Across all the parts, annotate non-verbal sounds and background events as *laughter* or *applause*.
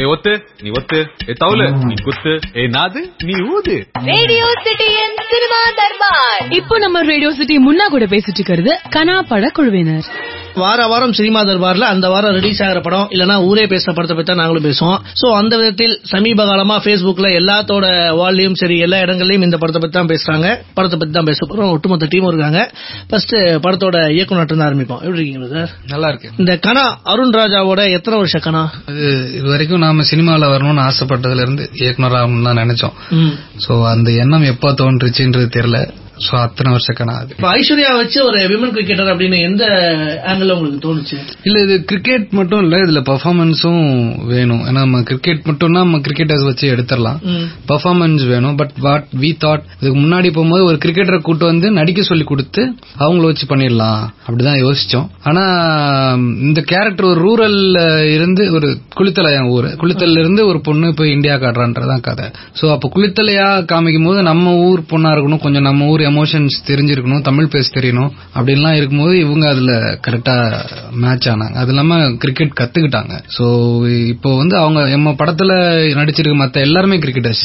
ஏ ஒத்து. நீ ஒத்து. ஏ தவுலு. நீ குத்து. ஏ நாது. நீ ஊது. ரேடியோ சிட்டியின் சினிமா தர்பார். இப்போ நம்ம ரேடியோ சிட்டி முன்னா கூட பேசிட்டு இருக்கிறது கனா பட குழுவினர். வார வாரம் சினிமா தர்பார்ல அந்த வாரம் ரிலீஸ் ஆகிற படம் இல்லனா ஊரே பேசுற படத்தை பத்தி தான் நாங்களும் பேசுவோம். சோ அந்த விதத்தில் சமீப காலமா Facebookல எல்லாத்தோட வால்லையும் சரி எல்லா இடங்கள்லயும் இந்த படத்தை பத்தி தான் பேசுறாங்க. படத்தை பத்தி தான் பேச போறோம். ஒட்டுமொத்த டீமும் இருக்காங்க. ஃபர்ஸ்ட் படத்தோட இயக்குனர் இருந்து ஆரம்பிப்போம். எப்படி இருக்கீங்க சார் நல்லா இருக்கு இந்த கனா அருண் ராஜாவோட எத்தனை வருஷ கனா? அது இது வரைக்கும் நாம சினிமாவில் வரணும்னு ஆசைப்பட்டதுல இருந்து இயக்குனர் ஆகணும்னு தான் நினைச்சோம். சோ அந்த எண்ணம் எப்ப தோன்றுச்சுன்றது தெரியல. சோ அத்தனை வருஷ இப்ப ஐஸ்வர்யா வச்சு ஒரு விமன் கிரிக்கெட்டர் அப்படின்னு எந்த ஆங்கிள் உங்களுக்கு தோணுச்சு? இல்ல இது கிரிக்கெட் மட்டும் இல்ல இதுல பெர்ஃபார்மன்ஸும் வேணும். ஏன்னா நம்ம கிரிக்கெட் மட்டும்னா நம்ம கிரிக்கெட்டர்ஸ் வச்சு எடுத்துடலாம். பெர்ஃபார்மன்ஸ் வேணும். பட் வாட் வி தாட் இதுக்கு முன்னாடி போகும்போது ஒரு கிரிக்கெட்டரை கூட்டு வந்து நடிக்க சொல்லி கொடுத்து அவங்கள வச்சு பண்ணிடலாம். அப்படிதான் யோசிச்சோம். ஆனா இந்த கேரக்டர் ஒரு ரூரல்ல இருந்து ஒரு குளித்தலை என் ஊரு. குளித்தல்ல இருந்து ஒரு பொண்ணு போய் இந்தியா காட்டுறான்றதான் கதை. சோ அப்ப குளித்தலையா காமிக்கும் போது நம்ம ஊர் பொண்ணா இருக்கணும். கொஞ்சம் நம்ம ஊர் எமோஷன்ஸ் தெரிஞ்சிருக்கணும் தமிழ் பேச தெரியணும் அப்படின்லாம் இருக்கும்போது இவங்க அதுல கரெக்டா மேட்ச் ஆனாங்க. அது இல்லாம கிரிக்கெட் கத்துக்கிட்டாங்க. சோ இப்போ வந்து அவங்க நம்ம படத்துல நடிச்சிருக்க மத்த எல்லாருமே கிரிக்கெட்டர்ஸ்.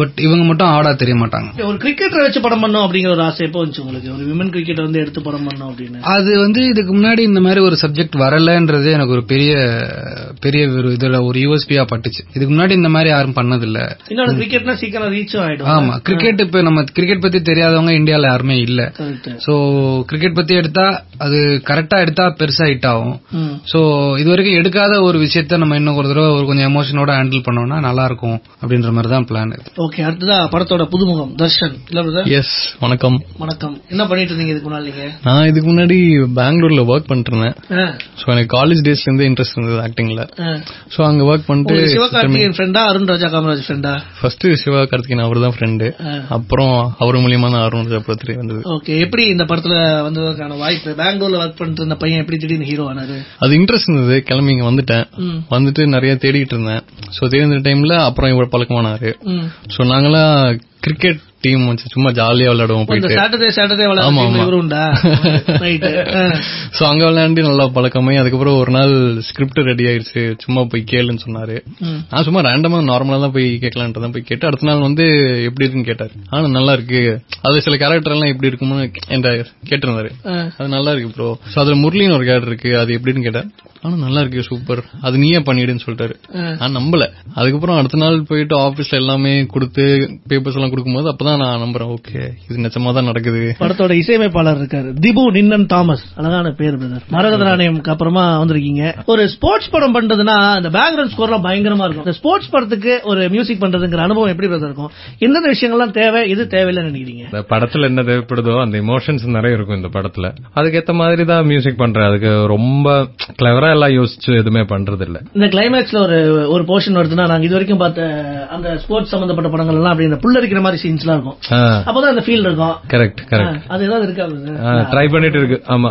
பட் இவங்க மட்டும் ஆடா தெரிய மாட்டாங்க. ஒரு கிரிக்கெட்டரை வச்சு படம் பண்ணோம் அப்படிங்கிற ஒரு ஆசை எப்போ வந்துச்சு உங்களுக்கு? ஒரு விமன் கிரிக்கெட்டர் வந்து எடுத்து படம் பண்ணோம் அப்படின்னு. அது வந்து இதுக்கு முன்னாடி இந்த மாதிரி ஒரு சப்ஜெக்ட் வரலன்றது எனக்கு ஒரு பெரிய பெரிய ஒரு இதுல ஒரு யூஎஸ்பியா பட்டுச்சு. இதுக்கு முன்னாடி இந்த மாதிரி யாரும் பண்ணதில்ல. இன்னொரு கிரிக்கெட்னா சீக்கிரம் ரீச்சும் ஆயிடும். ஆமா கிரிக்கெட் இப்ப நம்ம கிரிக்கெட் பத்தி தெரியாதவங்க இந்தியால யாருமே இல்ல. சோ கிரிக்கெட் பத்தி எடுத்தா அது கரெக்டா எடுத்தா பெருசா ஹிட் ஆகும். சோ இது வரைக்கும் எடுக்காத ஒரு விஷயத்த நம்ம இன்னும் ஒரு தடவை ஒரு கொஞ்சம் எமோஷனோட ஹேண்டில் பண்ணோம்னா நல்லா இருக்கும் அப்படின்ற மாதிரி தான் பிளான் ஓகே அடுத்ததா படத்தோட புதுமுகம் தர்ஷன். எஸ் வணக்கம். வணக்கம். என்ன பண்ணிட்டு இருந்தீங்க இதுக்கு முன்னாடி நீங்க? நான் இதுக்கு முன்னாடி பெங்களூர்ல ஒர்க் பண்ணிட்டு இருந்தேன். ஸோ எனக்கு காலேஜ் டேஸ்ல இருந்தே இன்ட்ரெஸ்ட் இருந்தது ஆக்டிங்ல. ஸோ அங்க ஒர்க் பண்ணிட்டு சிவகார்த்திகேயன் ஃப்ரெண்டா அருண் ராஜா காமராஜ் ஃப்ரெண்டா ஃபர்ஸ்ட் சிவா கார்த்திகேயன் அவர் தான் ஃப்ரெண்டு. அப்புறம் அவர் மூலியமா தான் அருண் ராஜா வந்தது. ஓகே எப்படி இந்த படத்துல வந்ததற்கான வாய்ப்பு? பெங்களூர்ல ஒர்க் பண்ணிட்டு இருந்த பையன் எப்படி திடீர்னு ஹீரோ ஆனாரு? அது இன்ட்ரெஸ்ட் இருந்தது. கிளம்பி இங்க வந்துட்டேன். வந்துட்டு நிறைய தேடிட்டு இருந்தேன். ஸோ தேடின டைம்ல அப்புறம் இவர் பழக்கமானாரு. ம். ஸோ நாங்களாம் கிரிக்கெட் டீம் வச்சு சும்மா ஜாலியா விளையாடுவோம் போயிட்டு. சாட்டர்டே சாட்டர்டே ஆமா, ஆமா. சோ அங்க விளையாண்டு நல்லா பழக்கமாயி அதுக்கப்புறம் ஒரு நாள் ஸ்கிரிப்ட் ரெடி ஆயிருச்சு. சும்மா போய் கேளுன்னு சொன்னாரு. நான் சும்மா ரேண்டமா நார்மலா தான் போய் கேட்கலான்ட்டு தான் போய் கேட்டு அடுத்த நாள் வந்து எப்படி இருக்குன்னு கேட்டாரு. ஆனா நல்லா இருக்கு. அது சில கேரக்டர் எல்லாம் எப்படி இருக்கும்னு என்கிட்ட கேட்டிருந்தாரு. அது நல்லா இருக்கு ப்ரோ சோ அதுல முரளின்னு ஒரு கேரக்டர் இருக்கு. அது எப்படின்னு கேட்டேன் ஆனா நல்லா இருக்கு சூப்பர் அது நீயே பண்ணிடுன்னு சொல்லிட்டாரு. நான் நம்பல. அதுக்கப்புறம் அடுத்த நாள் போயிட்டு ஆபீஸ்ல எல்லாமே கொடுத்து பேப்பர்ஸ் எல்லாம் கொடுக்கும்போது அப்பதான் நான் நம்புறேன். ஓகே இது நிஜமா தான் நடக்குது. படத்தோட இசையமைப்பாளர் இருக்காரு. திபு நின்னன் தாமஸ். அழகான பேர் பிரதர் மரகத நாணயம்க்கு அப்புறமா வந்திருக்கீங்க. ஒரு ஸ்போர்ட்ஸ் படம் பண்றதுன்னா இந்த பேக்ரவுண்ட் ஸ்கோர்லாம் பயங்கரமா இருக்கும். இந்த ஸ்போர்ட்ஸ் படத்துக்கு ஒரு மியூசிக் பண்றதுங்கிற அனுபவம் எப்படி பிரதர் இருக்கும்? எந்தெந்த விஷயங்கள்லாம் தேவை இது தேவையில்லைன்னு நினைக்கிறீங்க? இந்த படத்துல என்ன தேவைப்படுதோ அந்த இமோஷன்ஸ் நிறைய இருக்கும் இந்த படத்துல. அதுக்கேத்த மாதிரி தான் மியூசிக் பண்றேன். அதுக்கு ரொம்ப கிளவரா எல்லாம் யோசிச்சு எதுவுமே பண்றது இல்ல இந்த கிளைமேக்ஸ்ல ஒரு ஒரு போர்ஷன் வருதுன்னா நாங்க இது வரைக்கும் பார்த்த அந்த ஸ்போர்ட்ஸ் சம்பந்தப்பட்ட படங்கள் எல்லாம் அப்படி இந்த புல்லரிக்கிற மாதிரி சீன்ஸ்லாம் இருக்கும். அப்பதான் அந்த ஃபீல் இருக்கும். கரெக்ட் கரெக்ட் அது ஏதாவது இருக்கா ட்ரை பண்ணிட்டு இருக்கு. ஆமா.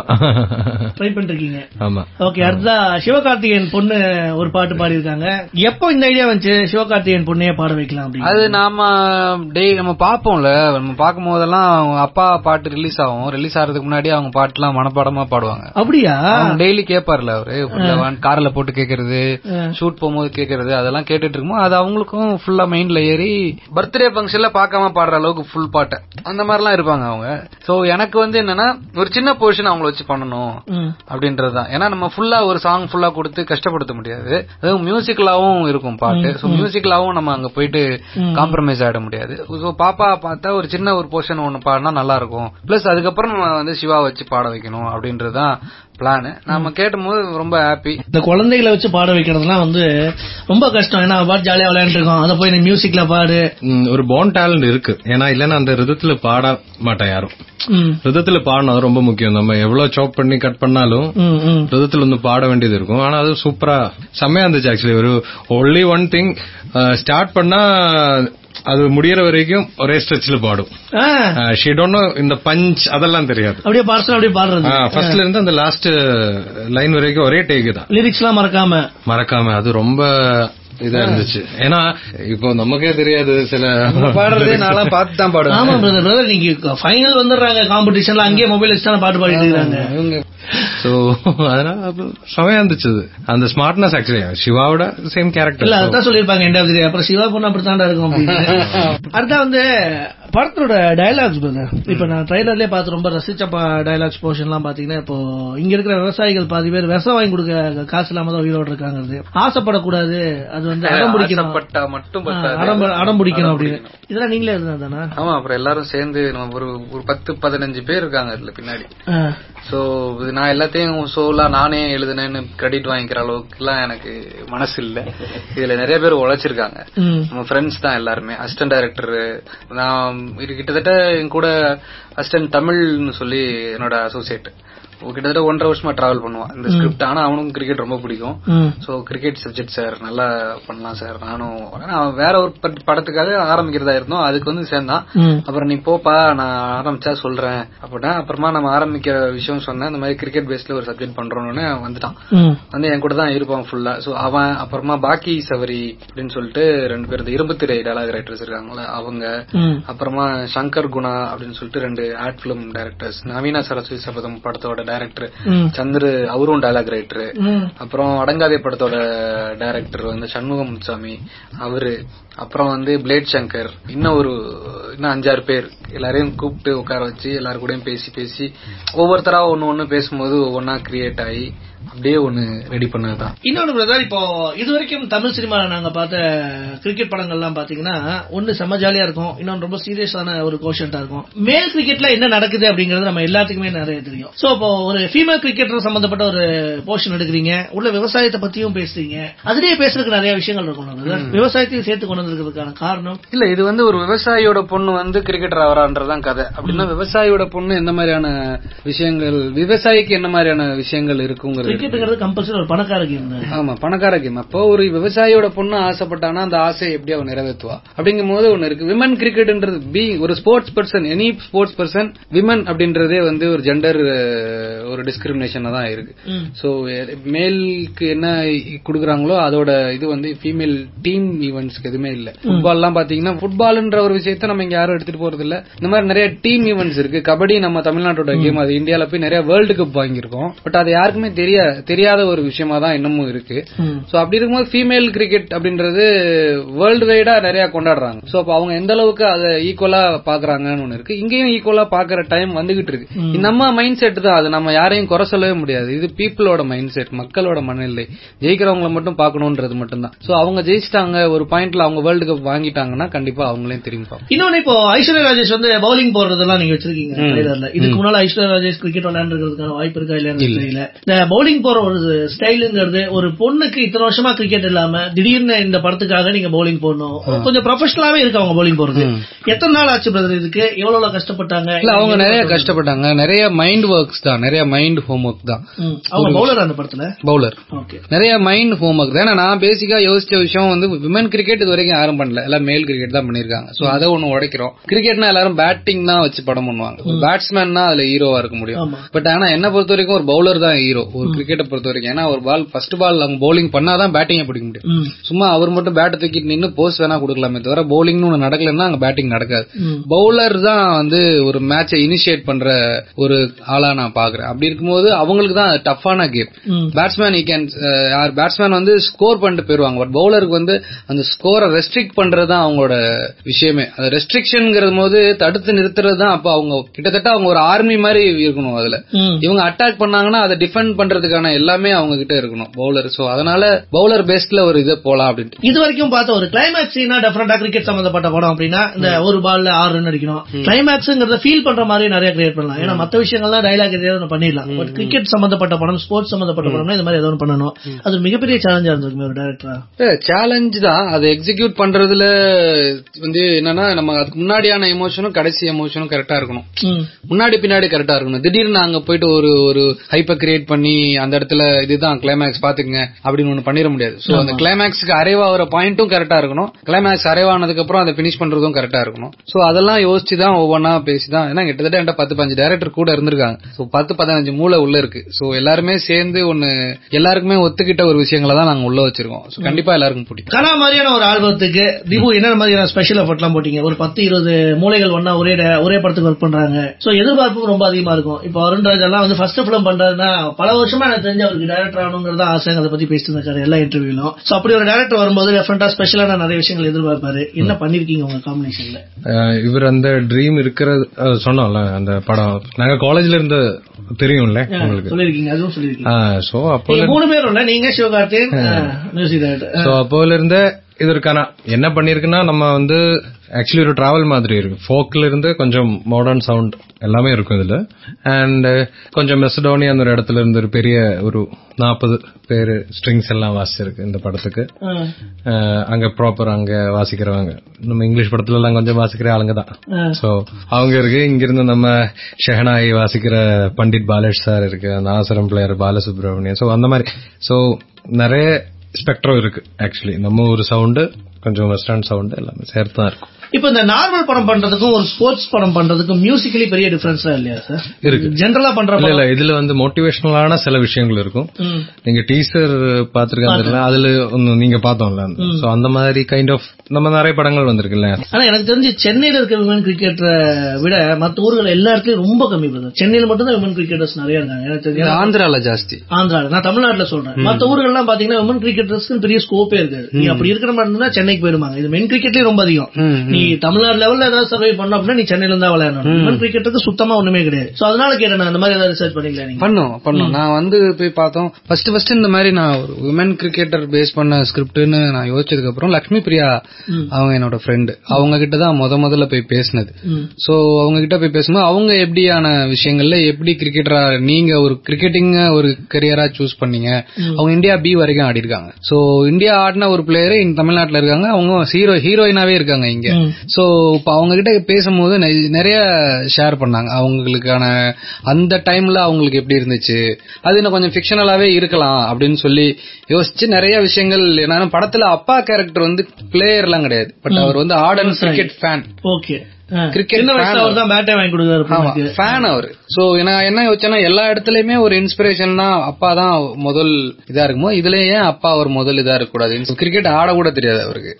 ட்ரை பண்ணிருக்கீங்க. ஆமா. ஓகே அடுத்ததா சிவகார்த்திகேயன் பொண்ணு ஒரு பாட்டு பாடி இருக்காங்க எப்போ இந்த ஐடியா வந்துச்சு? சிவகார்த்திகேயன் பொண்ணையே பாட வைக்கலாம் அப்படின்னு. அது நாம டெய் நம்ம பாப்போம்ல. நம்ம பார்க்கும் போதெல்லாம் அவங்க அப்பா பாட்டு ரிலீஸ் ஆகும். ரிலீஸ் ஆகிறதுக்கு முன்னாடி அவங்க பாட்டுலாம் மனப்பாடமா பாடுவாங்க. அப்படியா? டெய்லி கேட்பார்ல அவரு. கார்ல போட்டு கேக்குறது ஷூட் போகும்போது கேக்குறது அதெல்லாம் கேட்டுட்டு இருக்கும்போது அது அவங்களுக்கும் ஃபுல்லா மைண்ட்ல ஏறி பர்த்டே ஃபங்க்ஷன்ல பார்க்காம பாடுற அளவுக்கு ஃபுல் பாட்டை. அந்த மாதிரிலாம் இருப்பாங்க அவங்க. சோ எனக்கு வந்து என்னன்னா ஒரு சின்ன போர்ஷன் அவங்கள வச்சு பண்ணணும். அப்படின்றதுதான். ஏன்னா நம்ம ஃபுல்லா ஒரு சாங் ஃபுல்லா கொடுத்து கஷ்டப்படுத்த முடியாது. அதுவும் மியூசிக்கலாவும் இருக்கும் பாட்டு. சோ மியூசிக்கலாவும் நம்ம அங்க போயிட்டு காம்ப்ரமைஸ் ஆயிட முடியாது. சோ பாப்பா பார்த்தா ஒரு சின்ன ஒரு போர்ஷன் ஒன்னு பாடினா நல்லா இருக்கும் பிளஸ் அதுக்கப்புறம் நம்ம வந்து சிவா வச்சு பாட வைக்கணும் அப்படின்றதுதான் பிளான் நாம கேட்டும்போது ரொம்ப ஹாப்பி இந்த குழந்தைகளை வச்சு பாட வைக்கிறதுலாம் வந்து ரொம்ப கஷ்டம். ஏன்னா பாட்டு ஜாலியா விளையாண்டு இருக்கோம். அதை போய் மியூசிக்ல பாடு. ஒரு போன் டேலண்ட் இருக்கு. ஏன்னா இல்லன்னா அந்த ரிதத்துல பாட மாட்டேன் யாரும். ரிதத்துல பாடணும் ரொம்ப முக்கியம். நம்ம எவ்வளவு சாப் பண்ணி கட் பண்ணாலும். ரிதத்துல வந்து பாட வேண்டியது இருக்கும். ஆனா அது சூப்பரா செம்மையா இருந்துச்சு ஆக்சுவலி ஒரு ஒன்லி ஒன் திங் ஸ்டார்ட் பண்ணா அது முடியற வரைக்கும் ஒரே ஸ்ட்ரெச்ல பாடும். ஷி டோன்ட் நோ இந்த பஞ்ச் அதெல்லாம் தெரியாது. அப்படியே பாடுறது அப்படியே பாடுறது. ஃபர்ஸ்ட்ல இருந்து அந்த லாஸ்ட் லைன் வரைக்கும் ஒரே டேக் தான். லிரிக்ஸ் எல்லாம் மறக்காம. மறக்காம. அது ரொம்ப இதா இருந்துச்சு ஏன்னா இப்போ நமக்கே தெரியாது சில பாடுறதே நான்லாம் பார்த்து தான் பாடுவேன். ஆமா பிரதர் பிரதர் நீங்க ஃபைனல் வந்துடுறாங்க காம்படிஷன்ல அங்கேயே மொபைல் வச்சு பாட்டு பாடிட்டு இருக்காங்க இவங்க சோ அதனால செமையா இருந்துச்சு. அந்த ஸ்மார்ட்னஸ் ஆக்சுவலி சிவாவோட சேம் இல்ல கேரக்டர் அதான் சொல்லிருப்பாங்க எண்ட் ஆஃப் அப்புறம் சிவா பொண்ணு அப்படித்தாண்டா இருக்கும் அப்படின்னு. *laughs* அடுத்தா வந்து படத்தோட டயலாக்ஸ் பிரதர் இப்ப நான் ட்ரைலர்லயே பார்த்து ரொம்ப ரசிச்ச டயலாக்ஸ் போர்ஷன் எல்லாம் பாத்தீங்கன்னா இப்போ இங்க இருக்கிற விவசாயிகள் பாதி பேர் விஷம் வாங்கி கொடுக்க காசு இல்லாம தான் உயிரோடு இருக்காங்க ஆசைப்படக்கூடாது. அது வந்து அடம் பிடிக்கணும். மட்டும். அடம் பிடிக்கணும் அப்படின்னு. இதெல்லாம் நீங்களே இருந்தா ஆமா அப்புறம் எல்லாரும் சேர்ந்து நம்ம ஒரு ஒரு பத்து பதினஞ்சு பேர் இருக்காங்க இதுல பின்னாடி. சோ நான் எல்லாத்தையும் சோலா நானே எழுதுனேன்னு கிரெடிட் வாங்கிக்கிற அளவுக்கு எல்லாம் எனக்கு மனசு இல்ல இதுல நிறைய பேர் உழைச்சிருக்காங்க. நம்ம ஃப்ரெண்ட்ஸ் தான் எல்லாருமே. அசிஸ்டன்ட் டைரக்டர் நான் இது கிட்டத்தட்ட என் கூட அசிஸ்டன்ட் தமிழ்னு சொல்லி என்னோட அசோசியேட் கிட்டத்தட்ட ஒன்றரை வருஷமா டிராவல் பண்ணுவான் இந்த ஸ்கிரிப்ட் ஆனா அவனுக்கும் கிரிக்கெட் ரொம்ப பிடிக்கும். சோ கிரிக்கெட் சப்ஜெக்ட் சார் நல்லா பண்ணலாம் சார் நானும் நான் வேற ஒரு பட்- படத்துக்காக ஆரம்பிக்கிறதா இருந்தோம். அதுக்கு வந்து சேர்ந்தான் அப்புறம் நீ போப்பா நான் ஆரம்பிச்சா சொல்றேன். அப்படின்னா அப்புறமா நம்ம ஆரம்பிக்கிற விஷயம் சொன்னேன். இந்த மாதிரி கிரிக்கெட் பேஸ்ல ஒரு சப்ஜெக்ட் பண்றோம்னு வந்துட்டான். வந்து என் கூட தான் இருப்பான் ஃபுல்லா சோ அவன் அப்புறமா பாக்கி சவரி அப்படின்னு சொல்லிட்டு ரெண்டு பேர் இந்த இரும்பு திரை டயலாக் ரைட்டர்ஸ் இருக்காங்களா அவங்க. அப்புறமா சங்கர் குணா அப்படின்னு சொல்லிட்டு ரெண்டு ஆட் பிலிம் டைரக்டர்ஸ் நவீன சரஸ்வதி சபதம் படத்தோட டைரக்டர் சந்திரு அவரும் டயலாக் ரைட்டர் அப்புறம் அடங்காதே படத்தோட டைரக்டர் வந்து சண்முகம் முத்துசாமி. அவரு. அப்புறம் வந்து பிளேட் சங்கர் இன்னும் ஒரு இன்னும் அஞ்சாறு பேர் எல்லாரையும் கூப்பிட்டு உட்கார வச்சு எல்லாரு கூடயும் பேசி பேசி ஒவ்வொருத்தரா ஒன்னு ஒண்ணு பேசும்போது ஒவ்வொன்னா கிரியேட் ஆகி அப்படியே ஒண்ணு ரெடி பண்ணதுதான். இன்னொன்னு பிரதர் இப்போ இது வரைக்கும் தமிழ் சினிமால நாங்க பார்த்த கிரிக்கெட் படங்கள்லாம் பாத்தீங்கன்னா ஒண்ணு செம்ம ஜாலியா இருக்கும் இன்னொன்னு ரொம்ப சீரியஸான ஒரு கோஷன்டா இருக்கும். மேல் கிரிக்கெட்ல என்ன நடக்குது அப்படிங்கறது நம்ம எல்லாத்துக்குமே நிறைய தெரியும். சோ இப்போ ஒரு ஃபீமேல் கிரிக்கெட்டர் சம்பந்தப்பட்ட ஒரு போர்ஷன் எடுக்கிறீங்க உள்ள விவசாயத்தை பத்தியும் பேசுறீங்க. அதுலயே பேசுறதுக்கு நிறைய விஷயங்கள் இருக்கும். விவசாயத்தையும் சேர்த்து கொண்டு வந்திருக்கிறதுக்கான காரணம்? இல்ல இது வந்து ஒரு விவசாயியோட பொண்ணு வந்து கிரிக்கெட்டர் ஆவறான்றதுதான் கதை. அப்படின்னா விவசாயியோட பொண்ணு எந்த மாதிரியான விஷயங்கள் விவசாயிக்கு என்ன மாதிரியான விஷயங்கள் இருக்குங்கிறது. கிரிக்கெட்டுங்கிறது கம்பல்சரி ஒரு பணக்கார கேம் ஆமா பணக்கார கேம் அப்போ ஒரு விவசாயியோட பொண்ணு ஆசைப்பட்டானா அந்த ஆசையை எப்படி அவன் நிறைவேற்றுவா. அப்படிங்கும் போது ஒண்ணு இருக்கு. விமன் கிரிக்கெட்ன்றது பி ஒரு sports person any sports person women அப்படின்றதே வந்து ஒரு ஜெண்டர் ஒரு டிஸ்கிரிமினேஷன் தான் இருக்கு. சோ மேலுக்கு என்ன குடுக்குறாங்களோ அதோட இது வந்து ஃபீமேல் டீம் ஈவெண்ட்ஸ்க்கு எதுவுமே இல்ல. ஃபுட்பால்லாம் பாத்தீங்கன்னா ஃபுட்பால்ன்ற ஒரு விஷயத்த நம்ம இங்க யாரும் எடுத்துட்டு போறது இல்ல இந்த மாதிரி நிறைய டீம் ஈவெண்ட்ஸ் இருக்கு. கபடி நம்ம தமிழ்நாட்டோட கேம் அது இந்தியால போய் நிறைய வேர்ல்டு கப் வாங்கியிருக்கோம். பட் அது யாருக்குமே தெரிய தெரியாத ஒரு விஷயமா தான் இன்னமும் இருக்கு. சோ அப்படி இருக்கும்போது ஃபீமேல் கிரிக்கெட் அப்படின்றது வேர்ல்டு வைடா நிறைய கொண்டாடுறாங்க. சோ அப்ப அவங்க எந்த அளவுக்கு அதை ஈக்குவலா பாக்குறாங்கன்னு ஒண்ணு இருக்கு. இங்கேயும் ஈக்குவலா பாக்குற டைம் வந்துகிட்டு இருக்கு. நம்ம மைண்ட் செட் தான். அது நம்ம யாரையும் குறை சொல்லவே முடியாது. இது பீப்புளோட மைண்ட் செட் மக்களோட மனநிலை. ஜெயிக்கிறவங்கள மட்டும் பார்க்கணும்ன்றது மட்டும்தான். சோ அவங்க ஜெயிச்சிட்டாங்க ஒரு பாயிண்ட்ல அவங்க வேர்ல்டு கப் வாங்கிட்டாங்கன்னா கண்டிப்பா அவங்களையும் திரும்பி இன்னொன்னு இப்போ ஐஸ்வர்யா ராஜேஷ் வந்து பவுலிங் போடுறதெல்லாம் நீங்க வச்சிருக்கீங்க. இதுக்கு முன்னால ஐஸ்வர்யா ராஜேஷ் கிரிக்கெட் விளையாண்டுறதுக்கான வாய்ப்பு இருக்கா இல்லையான்னு தெரியல. இந்த பவுலிங் போற ஒரு ஸ்டைலுங்கிறது ஒரு பொண்ணுக்கு இத்தனை வருஷமா கிரிக்கெட் இல்லாம திடீர்னு இந்த படத்துக்காக நீங்க பவுலிங் போடணும். கொஞ்சம் ப்ரொஃபஷனலாவே இருக்கு அவங்க பவுலிங் போறது. எத்தனை நாள் ஆச்சு பிரதர் இதுக்கு? எவ்வளவு கஷ்டப்பட்டாங்க? இல்ல அவங்க நிறைய கஷ்டப்பட்டாங்க. நிறைய மைண்ட் ஒர்க்ஸ் தான். நிறைய மைண்ட் ஹோம் ஒர்க் தான். அவங்க பவுலர் அந்த படத்துல? Bowler okay. நிறைய மைண்ட் ஹோம் ஒர்க் ஏன்னா நான் பேசிக்கா யோசிச்ச விஷயம் வந்து விமன் கிரிக்கெட் இது வரைக்கும் யாரும் பண்ணல. எல்லாம் மேல் கிரிக்கெட் தான் பண்ணிருக்காங்க சோ அதை ஒண்ணு உடைக்கிறோம். கிரிக்கெட்னா எல்லாரும் பேட்டிங் தான் வச்சு படம் பண்ணுவாங்க. பேட்ஸ்மேன் தான் அதுல ஹீரோவா இருக்க முடியும். பட் ஆனா என்ன பொறுத்த வரைக்கும் ஒரு பவுலர் தான் ஹீரோ ஒரு கிரிக்கெட்டை பொறுத்த வரைக்கும். ஏன்னா ஒரு பால் ஃபர்ஸ்ட் பால் அவங்க பவுலிங் பண்ணாதான் பேட்டிங்க பிடிக்க முடியும். சும்மா அவர் மட்டும் பேட்டை தூக்கிட்டு நின்னு போஸ்ட் வேணா கொடுக்கலாமே தவிர பவுலிங்னு ஒண்ணு நடக்கலன்னா அங்க பேட்டிங் நடக்காது. பவுலர் தான் வந்து ஒரு மேட்சை இனிஷியேட் பண்ற ஒரு ஆளா நான் பாக்குறேன். அப்படி இருக்கும்போது அவங்களுக்கு தான் டஃப்பான கேம் பேட்ஸ்மேன் ஈ கேன் யார் பேட்ஸ்மேன் வந்து ஸ்கோர் பண்ணிட்டு போயிருவாங்க. பட் பவுலருக்கு வந்து அந்த ஸ்கோரை ரெஸ்ட்ரிக்ட் பண்றது தான் அவங்களோட விஷயமே. அது ரெஸ்ட்ரிக்ஷன்ங்கிறது போது தடுத்து நிறுத்துறது தான் அப்ப அவங்க கிட்டத்தட்ட அவங்க ஒரு ஆர்மி மாதிரி இருக்கணும் அதுல. இவங்க அட்டாக் பண்ணாங்கன்னா அதை டிஃபெண்ட் பண்றதுக்கான எல்லாமே அவங்க கிட்ட இருக்கணும் பவுலர் சோ அதனால பவுலர் பேஸ்ட்ல ஒரு இது போலாம் அப்படின்ட்டு. இது வரைக்கும் பார்த்த ஒரு கிளைமேக்ஸ் டெஃபரெண்டா கிரிக்கெட் சம்பந்தப்பட்ட படம் அப்படின்னா இந்த ஒரு பால்ல ஆறு ரன் அடிக்கணும். கிளைமேக்ஸ்ங்கிறத ஃபீல் பண்ற மாதிரி நிறைய கிரியேட் பண்ணலாம். ஏன்னா மத்த விஷயங்கள்லாம் டைலாக் எதாவது பண்ணிடலாம். பட் கிரிக்கெட் சம்பந்தப்பட்ட படம் ஸ்போர்ட்ஸ் சம்பந்தப்பட்ட படம்னா இந்த மாதிரி ஏதோ ஒண்ணு பண்ணணும். அது மிகப்பெரிய சேலஞ்சா இருந்திருக்குமே ஒரு டேரக்டரா சேலஞ்ச் தான். அதை எக்ஸிக்யூட் பண்றதுல வந்து என்னன்னா நம்ம அதுக்கு முன்னாடியான எமோஷனும் கடைசி எமோஷனும் கரெக்டா இருக்கணும். முன்னாடி பின்னாடி கரெக்டா இருக்கணும். திடீர்னு அங்க போயிட்டு ஒரு ஒரு ஹைப்ப கிரியேட் பண்ணி அந்த இடத்துல இதுதான் கிளைமேக்ஸ் பாத்துக்கங்க அப்படின்னு ஒண்ணு பண்ணிட முடியாது. சோ அந்த கிளைமேக்ஸ்க்கு அரைவ் ஆகிற பாயிண்ட்டும் கரெக்டா இருக்கணும். கிளைமேக்ஸ் அரைவ் ஆனதுக்கு அப்புறம் அதை பினிஷ் பண்றதும் கரெக்டா இருக்கணும். சோ அதெல்லாம் யோசிச்சு தான் ஒவ்வொன்னா பேசி தான் ஏன்னா கிட்டத்தட்ட என்கிட்ட பத்து பஞ்சு டைரக்டர் கூட இருந்திருக்காங்க. சோ பத்து பதினஞ்சு மூளை உள்ள இருக்கு. சோ எல்லாருமே சேர்ந்து ஒண்ணு எல்லாருக்குமே ஒத்துக்கிட்ட ஒரு விஷயங்களை தான் நாங்க உள்ள வச்சிருக்கோம். So கண்டிப்பா எல்லாருக்கும் பிடிக்கும். கனா மாதிரியான ஒரு ஆல்பத்துக்கு திபு என்ன மாதிரியான ஸ்பெஷல் எஃபர்ட்லாம் போட்டீங்க? ஒரு பத்து இருபது மூளைகள் ஒண்ணா ஒரே ஒரே படத்துக்கு ஒர்க் பண்றாங்க. சோ எதிர்பார்ப்பும் ரொம்ப அதிகமா இருக்கும். இப்போ அருண்ராஜ் எல்லாம் வந்து ஃபர்ஸ்ட் பிலிம் பண்றாருன்னா பல வருஷமா எனக்கு தெரிஞ்ச அவருக்கு டேரக்டர் ஆகணுங்கிறத ஆசை. அதை பத்தி பேசிட்டு இருக்காரு எல்லா இன்டர்வியூலும் சோ அப்படி ஒரு டேரக்டர் வரும்போது டெஃபரெண்டா ஸ்பெஷலான நிறைய விஷயங்கள் எதிர்பார்ப்பாரு. என்ன பண்ணிருக்கீங்க உங்க காம்பினேஷன்ல இவர் அந்த ட்ரீம் இருக்கிறது சொன்னோம்ல அந்த படம். நாங்க காலேஜ்ல இருந்து தெரியும்ல உங்களுக்கு. சொல்லிருக்கீங்க அதுவும் சொல்லிருக்கீங்க சோ அப்போ நீங்க மூணு பேரும் நீங்க சிவகார்த்தியன் மியூசிக் டைரக்டர் சோ அப்போல இருந்து இதற்கான என்ன பண்ணிருக்குன்னா நம்ம வந்து ஆக்சுவலி ஒரு டிராவல் மாதிரி இருக்கு. ஃபோக்ல இருந்து கொஞ்சம் மாடர்ன் சவுண்ட் எல்லாமே இருக்கும் இதுல. அண்ட் கொஞ்சம் மெசடோனியா ஒரு இடத்துல இருந்து ஒரு பெரிய ஒரு நாற்பது பேரு ஸ்ட்ரிங்ஸ் எல்லாம் வாசிச்சிருக்கு இந்த படத்துக்கு. அஹ் அங்க ப்ராப்பர் அங்க வாசிக்கிறவங்க. நம்ம இங்கிலீஷ் படத்துல எல்லாம் கொஞ்சம் வாசிக்கிற ஆளுங்க தான். சோ அவங்க இருக்கு. இங்க இருந்து நம்ம ஷெஹனாய் வாசிக்கிற பண்டிட் பாலேஷ் சார் இருக்கு அந்த ஆசரம் பிளேயர் பாலசுப்ரமணியம். சோ அந்த மாதிரி. சோ நிறைய ஸ்பெக்ட்ரம் இருக்கு ஆக்சுவலி நம்ம ஒரு சவுண்டு கொஞ்சம் வெஸ்டர்ன் சவுண்டு எல்லாமே சேர்த்து தான் இருக்கும். இப்போ இந்த நார்மல் படம் பண்றதுக்கும் ஒரு ஸ்போர்ட்ஸ் படம் பண்றதுக்கும் மியூசிக்கலி பெரிய டிஃபரன்ஸ் இல்லையா சார் இருக்கு. ஜென்ரலா பண்ற இல்ல இதுல வந்து மோட்டிவேஷனலான சில விஷயங்கள் இருக்கும். நீங்க டீசர் பாத்துருக்காங்க அதுல ஒன்னு நீங்க பார்த்தோம்ல சோ அந்த மாதிரி கைண்ட் ஆஃப் நம்ம நிறைய படங்கள் வந்திருக்குல்ல? ஆனா எனக்கு தெரிஞ்சு சென்னையில இருக்க விமன் கிரிக்கெட்டரை விட மத்த ஊர்கள் எல்லா இடத்துலயும் ரொம்ப கம்மி பிரதர் சென்னையில மட்டும் தான் விமன் கிரிக்கெட்டர்ஸ் நிறைய இருக்காங்க. எனக்கு தெரிஞ்சு இது ஆந்திரால ஜாஸ்தி. ஆந்திரால. நான் தமிழ்நாட்டுல சொல்றேன். மத்த ஊர்கள்லாம் பாத்தீங்கன்னா விமன் கிரிக்கெட்டர்ஸ்க்கு பெரிய ஸ்கோப்பே இருக்காது. நீ அப்படி இருக்கிற மாதிரி இருந்தா சென்னைக்கு போயிடுவாங்க. இது மென் கிரிக்கெட்லயே ரொம்ப அதிகம். நீ தமிழ்நாடு லெவல்ல ஏதாவது சர்வை பண்ண அப்படின்னா நீ சென்னையில இருந்தா விளையாடணும். விமன் கிரிக்கெட்டுக்கு சுத்தமா ஒண்ணுமே கிடையாது. சோ அதனால கேட்டேன் அந்த மாதிரி ஏதாவது ரிசர்ச் பண்ணீங்களா நீங்க? பண்ணோம் பண்ணோம் நான் வந்து போய் பார்த்தோம். ஃபர்ஸ்ட் ஃபர்ஸ்ட் இந்த மாதிரி நான் ஒரு விமன் கிரிக்கெட்டர் பேஸ் பண்ண ஸ்கிரிப்ட்னு நான் யோசிச்சதுக்கு அப்புறம் லக்ஷ்மி பிரியா அவங்க என்னோட ஃப்ரெண்டு அவங்க கிட்ட தான் முத முதல்ல போய் பேசினது. சோ அவங்க கிட்ட போய் பேசும்போது அவங்க எப்படியான விஷயங்கள்ல எப்படி கிரிக்கெட்டரா நீங்க ஒரு கிரிக்கெட்டிங் ஒரு கரியரா சூஸ் பண்ணீங்க? அவங்க இந்தியா பி வரைக்கும் ஆடி இருக்காங்க சோ இந்தியா ஆடின ஒரு பிளேயர் இந்த தமிழ்நாட்டுல இருக்காங்க. அவங்க ஹீரோ ஹீரோயினாவே இருக்காங்க இங்க. சோ இப்ப அவங்க கிட்ட பேசும்போது நிறைய ஷேர் பண்ணாங்க. அவங்களுக்கான அந்த டைம்ல அவங்களுக்கு எப்படி இருந்துச்சு? அது இன்னும் கொஞ்சம் ஃபிக்ஷனலாவே இருக்கலாம் அப்படின்னு சொல்லி யோசிச்சு நிறைய விஷயங்கள். என்னன்னா படத்துல அப்பா கேரக்டர் வந்து பிளேயர் எல்லாம் கிடையாது. பட் அவர் வந்து ஆர்டன் கிரிக்கெட் ஃபேன் ஓகே என்ன யோசிச்சேன்னா எல்லா இடத்துலயுமே ஒரு இன்ஸ்பிரேஷன்னா அப்பா தான் முதல் இதா இருக்குமோ இதுல ஏன் அப்பா அவர் முதல் இதா இருக்க கூடாது கிரிக்கெட் ஆட கூட தெரியாது அவருக்கு.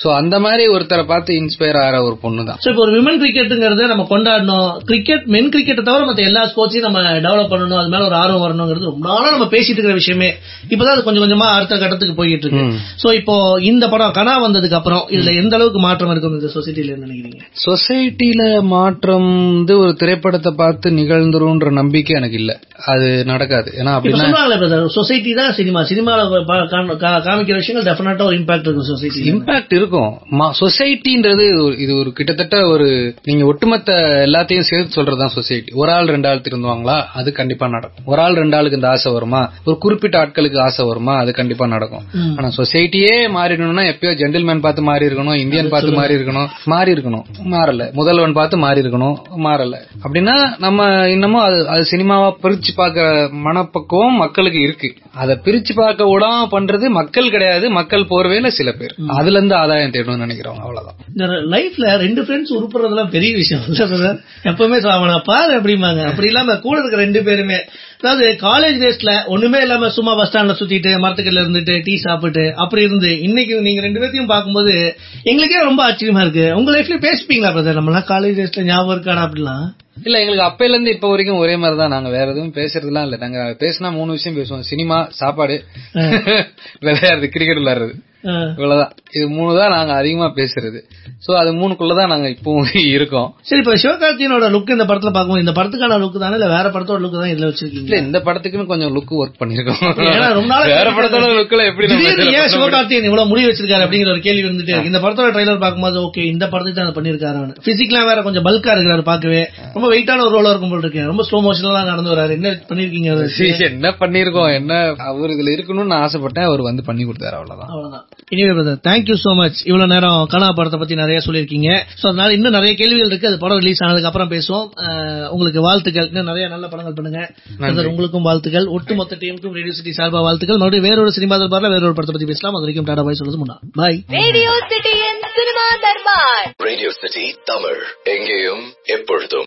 சோ அந்த மாதிரி ஒருத்தரை பார்த்து இன்ஸ்பயர் ஆகிற ஒரு பொண்ணு தான் ஒரு விமன் கிரிக்கெட்டுங்கிறத நம்ம கொண்டாடணும். கிரிக்கெட் மென் கிரிக்கெட்டை தவிர மத்த எல்லா ஸ்போர்ட்ஸையும் நம்ம டெவலப் பண்ணணும். அது மேல ஒரு ஆர்வம் வரணுங்கிறது ரொம்ப நாளா நம்ம பேசிட்டு இருக்கிற விஷயமே. இப்பதான் அது கொஞ்சம் கொஞ்சமா அடுத்த கட்டத்துக்கு போயிட்டு இருக்கு சோ இப்போ இந்த படம் கனா வந்ததுக்கு அப்புறம் இதுல எந்த அளவுக்கு மாற்றம் இருக்கும் இந்த சொசைட்டில நினைக்கிறீங்க? சொசைட்டில மாற்றம் வந்து ஒரு திரைப்படத்தை பார்த்து நிகழ்ந்துரும்ன்ற நம்பிக்கை எனக்கு இல்ல. அது நடக்காது. ஏன்னா அப்படின்னா சொசைட்டி தான் சினிமா. சினிமால காமிக்கிற விஷயங்கள் டெஃபினட்டா ஒரு இம்பாக்ட் இருக்கும் சொசைட்டி இம்பாக்ட் இருக்கும். சொசைட்டின்றது இது ஒரு கிட்டத்தட்ட ஒரு நீங்க ஒட்டுமொத்த எல்லாத்தையும் சேர்த்து சொல்றதுதான் சொசைட்டி ஒரு ஆள் ரெண்டு ஆள் திருந்துவாங்களா? அது கண்டிப்பா நடக்கும். ஒரு ஆள் ரெண்டு ஆளுக்கு இந்த ஆசை வருமா? ஒரு குறிப்பிட்ட ஆட்களுக்கு ஆசை வருமா? அது கண்டிப்பா நடக்கும். ஆனா சொசைட்டியே மாறிடணும்னா எப்பயோ ஜென்டில்மேன் பார்த்து மாறி இருக்கணும் இந்தியன் பார்த்து மாறி இருக்கணும் மாறி இருக்கணும் மாறல. முதல்வன் பார்த்து மாறி இருக்கணும். மாறல. அப்படின்னா நம்ம இன்னமும் அது அது சினிமாவா பிரிச்சு பார்க்க மனப்பக்குவம் மக்களுக்கு இருக்கு. அதை பிரிச்சு பார்க்க விடாம பண்றது மக்கள் கிடையாது. மக்கள் போர்வையில சில பேர். அதுல இருந்து ஆதாயம் தேடணும்னு நினைக்கிறவங்க அவ்வளவுதான். லைஃப்ல ரெண்டு ஃப்ரெண்ட்ஸ் உருப்புறதெல்லாம் பெரிய விஷயம். எப்பவுமே அவனை பாரு அப்படிம்பாங்க. அப்படி இல்லாம கூட இருக்க ரெண்டு பேருமே அதாவது காலேஜ் டேஸ்ல ஒண்ணுமே இல்லாம சும்மா பஸ் ஸ்டாண்ட்ல சுத்திட்டு மரத்துக்கல்ல இருந்துட்டு டீ சாப்பிட்டு அப்படி இருந்து இன்னைக்கு நீங்க ரெண்டு பேர்த்தையும் பார்க்கும்போது எங்களுக்கே ரொம்ப ஆச்சரியமா இருக்கு. உங்க லைஃப்ல பேசிப்பீங்களா பிரதர் நம்மளாம் காலேஜ் டேஸ்ல ஞாபகம் இருக்காடா அப்படிலாம்? இல்ல எங்களுக்கு அப்பையில இருந்து இப்ப வரைக்கும் ஒரே மாதிரி தான் நாங்க வேற எதுவும் பேசுறதுலாம் இல்ல. நாங்க பேசினா மூணு விஷயம் பேசுவோம். சினிமா சாப்பாடு. *laughs* விளையாடுறது கிரிக்கெட் விளையாடுறது. இவ்வளவுதான். இது மூணு தான் நாங்க அதிகமா பேசுறது. சோ அது மூணுக்குள்ளதான் நாங்க இப்பவும் *laughs* இருக்கோம். சரி இப்ப சிவகார்த்தியனோட லுக் இந்த படத்துல பார்க்கும்போது இந்த படத்துக்கான லுக் தானே? இல்ல வேற படத்தோட லுக் தான் இதுல இல்ல வச்சிருக்கீங்க இந்த படத்துக்குன்னு கொஞ்சம் லுக் ஒர்க் பண்ணிருக்கோம். ஏன்னா ரொம்ப நாளா வேற படத்தோட லுக்ல எப்படி ஏன்? சிவகார்த்தியன் இவ்வளவு முடி வச்சிருக்காரு அப்படிங்கிற ஒரு கேள்வி வந்துட்டு. இந்த படத்தோட ட்ரைலர் பார்க்கும்போது ஓகே இந்த படத்துக்கு தான் அதை பண்ணிருக்காரு பிசிக்லாம் வேற கொஞ்சம் பல்கா இருக்கிறாரு பார்க்கவே. ரொம்ப வெயிட்டான ஒரு ரோலா இருக்கும் போல இருக்கு. ரொம்ப ஸ்லோ மோஷன்ல நடந்து வராரு. என்ன பண்ணிருக்கீங்க? *laughs* என்ன பண்ணிருக்கோம்? என்ன அவர் இதுல இருக்கணும்னு நான் ஆசைப்பட்டேன். அவர் வந்து பண்ணி கொடுத்தாரு அவ்வளவுதான். அவ்வளவுதான். இனிவே brother thank you so much இவ்வளவு நேரம் கனா படத்தை பத்தி நிறைய சொல்லியிருக்கீங்க. சோ அதனால இன்னும் நிறைய கேள்விகள் இருக்கு. அது படம் ரிலீஸ் ஆனதுக்கு அப்புறம் பேசுவோம். உங்களுக்கு வாழ்த்துக்கள். இன்னும் நிறைய நல்ல படங்கள் பண்ணுங்க. உங்களுக்கும் வாழ்த்துக்கள். ஒட்டுமொத்த டீமுக்கும் ரேடியோ சிட்டி சார்பா வாழ்த்துக்கள். மறுபடியும் வேறொரு சினிமா தர்பார்ல வேறொரு படத்தை பத்தி பேசலாம். அது வரைக்கும் டாடா பாய் சொல்றது முன்னா. Bye radio சிட்டியின் cinema Darbar. Radio city Tamil. எங்கேயும் எப்பொழுதும்.